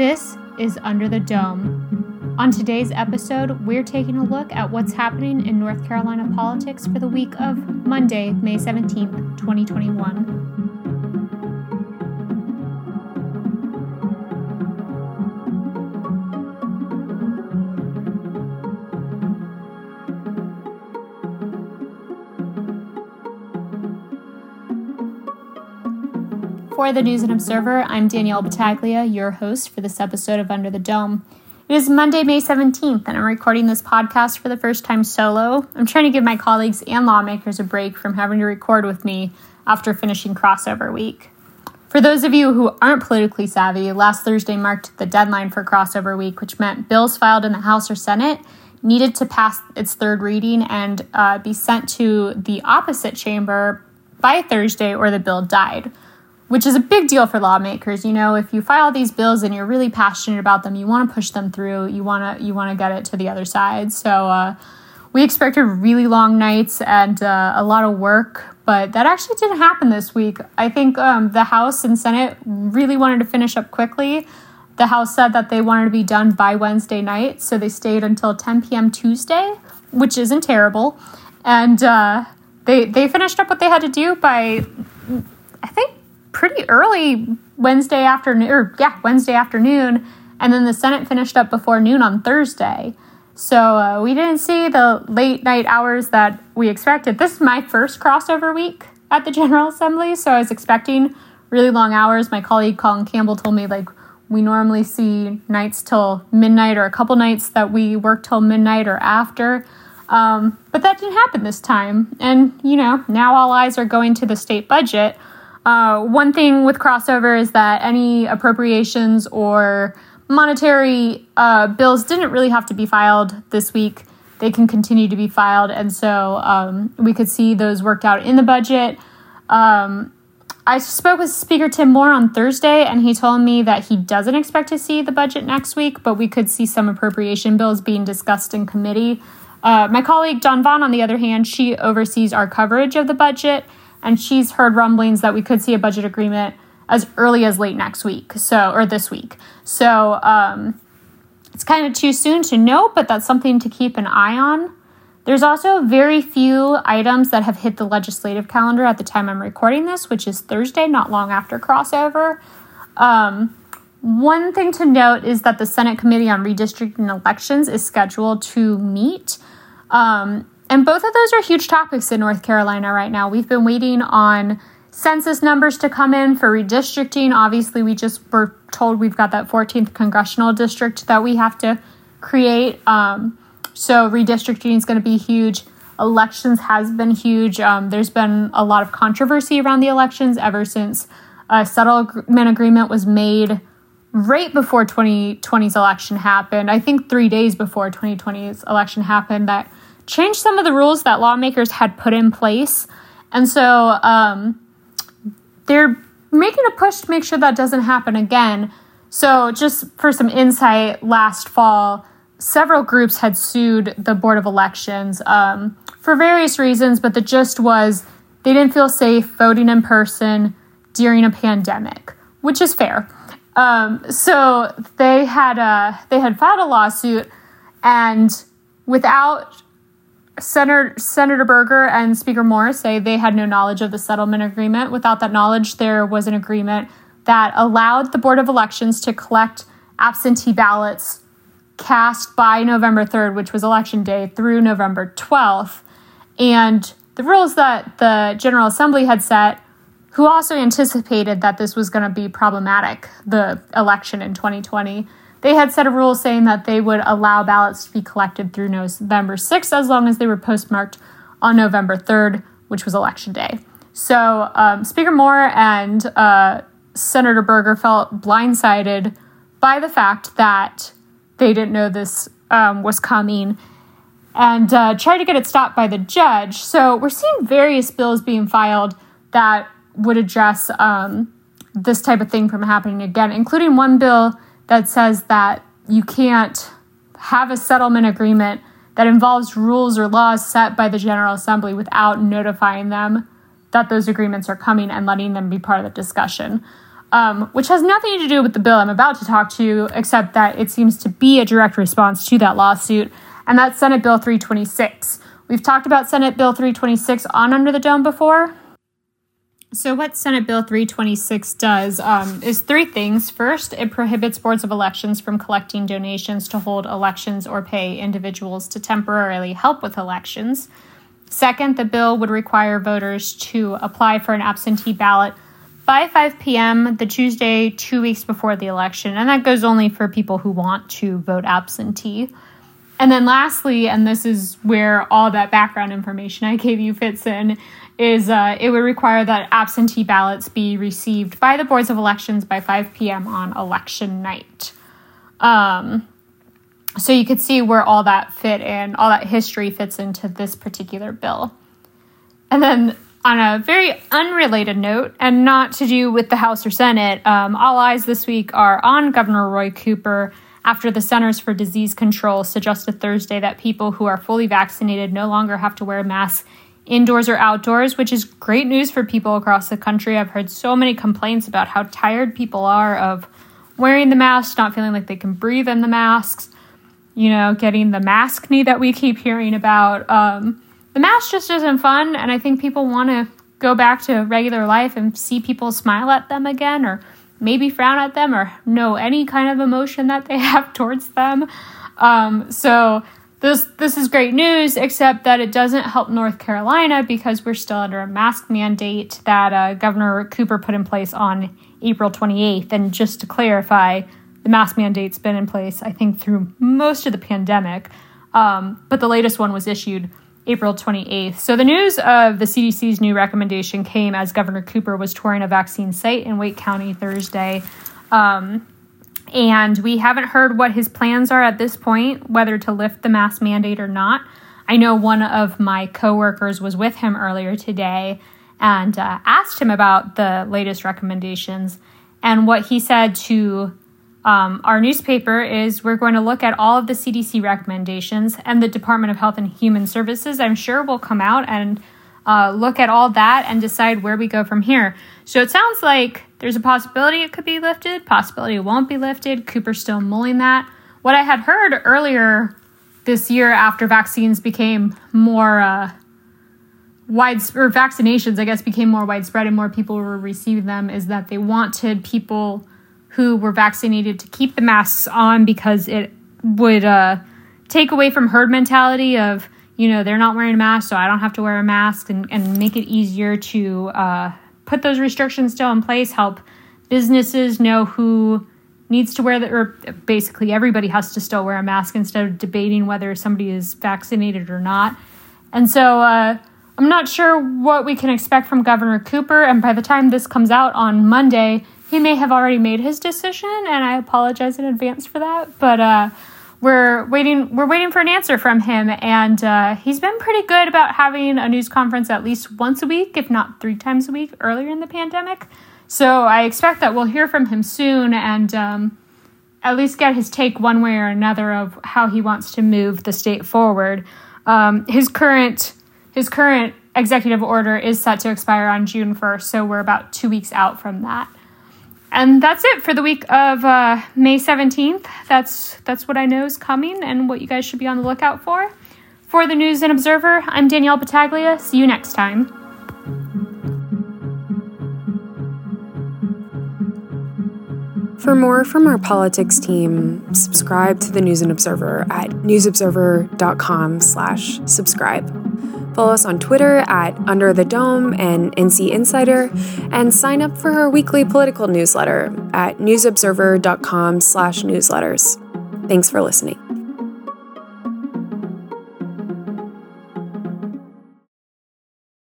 This is Under the Dome. On today's episode, we're taking a look at what's happening in North Carolina politics for the week of Monday, May 17th, 2021. For the News and Observer, I'm Danielle Battaglia, your host for this episode of Under the Dome. It is Monday, May 17th, and I'm recording this podcast for the first time solo. I'm trying to give my colleagues and lawmakers a break from having to record with me after finishing crossover week. For those of you who aren't politically savvy, last Thursday marked the deadline for crossover week, which meant bills filed in the House or Senate needed to pass its third reading and uh, be sent to the opposite chamber by Thursday, or the bill died which is a big deal for lawmakers. You know, if you file these bills and you're really passionate about them, you want to push them through. You want to you want to get it to the other side. So uh, we expected really long nights and uh, a lot of work, but that actually didn't happen this week. I think um, the House and Senate really wanted to finish up quickly. The House said that they wanted to be done by Wednesday night, so they stayed until 10 p.m. Tuesday, which isn't terrible. And uh, they they finished up what they had to do by I think pretty early Wednesday afternoon, or yeah, Wednesday afternoon, and then the Senate finished up before noon on Thursday. So uh, we didn't see the late night hours that we expected. This is my first crossover week at the General Assembly, so I was expecting really long hours. My colleague Colin Campbell told me like we normally see nights till midnight or a couple nights that we work till midnight or after. Um, but that didn't happen this time. And, you know, now all eyes are going to the state budget, uh, one thing with crossover is that any appropriations or monetary uh, bills didn't really have to be filed this week. They can continue to be filed, and so um, we could see those worked out in the budget. Um, I spoke with Speaker Tim Moore on Thursday, and he told me that he doesn't expect to see the budget next week, but we could see some appropriation bills being discussed in committee. Uh, my colleague Dawn Vaughan, on the other hand, she oversees our coverage of the budget and she's heard rumblings that we could see a budget agreement as early as late next week, so or this week. So um, it's kind of too soon to know, but that's something to keep an eye on. There's also very few items that have hit the legislative calendar at the time I'm recording this, which is Thursday, not long after crossover. Um, one thing to note is that the Senate Committee on Redistricting Elections is scheduled to meet. Um, and both of those are huge topics in North Carolina right now. We've been waiting on census numbers to come in for redistricting. Obviously, we just were told we've got that 14th congressional district that we have to create. Um, so, redistricting is going to be huge. Elections has been huge. Um, there's been a lot of controversy around the elections ever since a settlement agreement was made right before 2020's election happened. I think three days before 2020's election happened that change some of the rules that lawmakers had put in place. And so um, they're making a push to make sure that doesn't happen again. So, just for some insight, last fall, several groups had sued the Board of Elections um, for various reasons, but the gist was they didn't feel safe voting in person during a pandemic, which is fair. Um, so they had uh, they had filed a lawsuit, and without Senator, Senator Berger and Speaker Moore say they had no knowledge of the settlement agreement. Without that knowledge, there was an agreement that allowed the Board of Elections to collect absentee ballots cast by November 3rd, which was election day, through November 12th. And the rules that the General Assembly had set, who also anticipated that this was going to be problematic, the election in 2020 they had set a rule saying that they would allow ballots to be collected through November 6th as long as they were postmarked on November 3rd, which was election day. So um, Speaker Moore and uh, Senator Berger felt blindsided by the fact that they didn't know this um, was coming and uh, tried to get it stopped by the judge. So we're seeing various bills being filed that would address um, this type of thing from happening again, including one bill that says that you can't have a settlement agreement that involves rules or laws set by the General Assembly without notifying them that those agreements are coming and letting them be part of the discussion. um, which has nothing to do with the bill I'm about to talk to except that it seems to be a direct response to that lawsuit, and that's Senate Bill 326. We've talked about Senate Bill 326 on Under the Dome before. So, what Senate Bill 326 does um, is three things. First, it prohibits boards of elections from collecting donations to hold elections or pay individuals to temporarily help with elections. Second, the bill would require voters to apply for an absentee ballot by 5 p.m. the Tuesday, two weeks before the election, and that goes only for people who want to vote absentee. And then, lastly, and this is where all that background information I gave you fits in, is uh, it would require that absentee ballots be received by the boards of elections by 5 p.m. on election night. Um, so you could see where all that fit in, all that history fits into this particular bill. And then on a very unrelated note, and not to do with the House or Senate, um, all eyes this week are on Governor Roy Cooper after the Centers for Disease Control suggested Thursday that people who are fully vaccinated no longer have to wear masks indoors or outdoors, which is great news for people across the country. I've heard so many complaints about how tired people are of wearing the masks, not feeling like they can breathe in the masks, you know, getting the maskne that we keep hearing about. Um, the mask just isn't fun, and I think people want to go back to regular life and see people smile at them again, or maybe frown at them, or know any kind of emotion that they have towards them. Um, so this this is great news, except that it doesn't help North Carolina because we're still under a mask mandate that uh, Governor Cooper put in place on April 28th. And just to clarify, the mask mandate's been in place, I think, through most of the pandemic, um, but the latest one was issued April 28th. So the news of the CDC's new recommendation came as Governor Cooper was touring a vaccine site in Wake County Thursday. Um, and we haven't heard what his plans are at this point, whether to lift the mask mandate or not. I know one of my coworkers was with him earlier today and uh, asked him about the latest recommendations. And what he said to um, our newspaper is we're going to look at all of the CDC recommendations, and the Department of Health and Human Services, I'm sure, will come out and uh, look at all that and decide where we go from here. So it sounds like there's a possibility it could be lifted, possibility it won't be lifted. Cooper's still mulling that. What I had heard earlier this year after vaccines became more uh, widespread, or vaccinations, I guess, became more widespread and more people were receiving them, is that they wanted people who were vaccinated to keep the masks on because it would uh, take away from herd mentality of you know they're not wearing a mask so i don't have to wear a mask and, and make it easier to uh, put those restrictions still in place help businesses know who needs to wear the or basically everybody has to still wear a mask instead of debating whether somebody is vaccinated or not and so uh, i'm not sure what we can expect from governor cooper and by the time this comes out on monday he may have already made his decision, and I apologize in advance for that. But uh, we're waiting. We're waiting for an answer from him, and uh, he's been pretty good about having a news conference at least once a week, if not three times a week, earlier in the pandemic. So I expect that we'll hear from him soon, and um, at least get his take one way or another of how he wants to move the state forward. Um, his current his current executive order is set to expire on June 1st, so we're about two weeks out from that. And that's it for the week of uh, May 17th. That's that's what I know is coming and what you guys should be on the lookout for. For the News and Observer, I'm Danielle Battaglia. See you next time. For more from our politics team, subscribe to the News and Observer at newsobserver.com/subscribe. Follow us on Twitter at Under the Dome and NC Insider, and sign up for our weekly political newsletter at newsobserver.com/newsletters. Thanks for listening.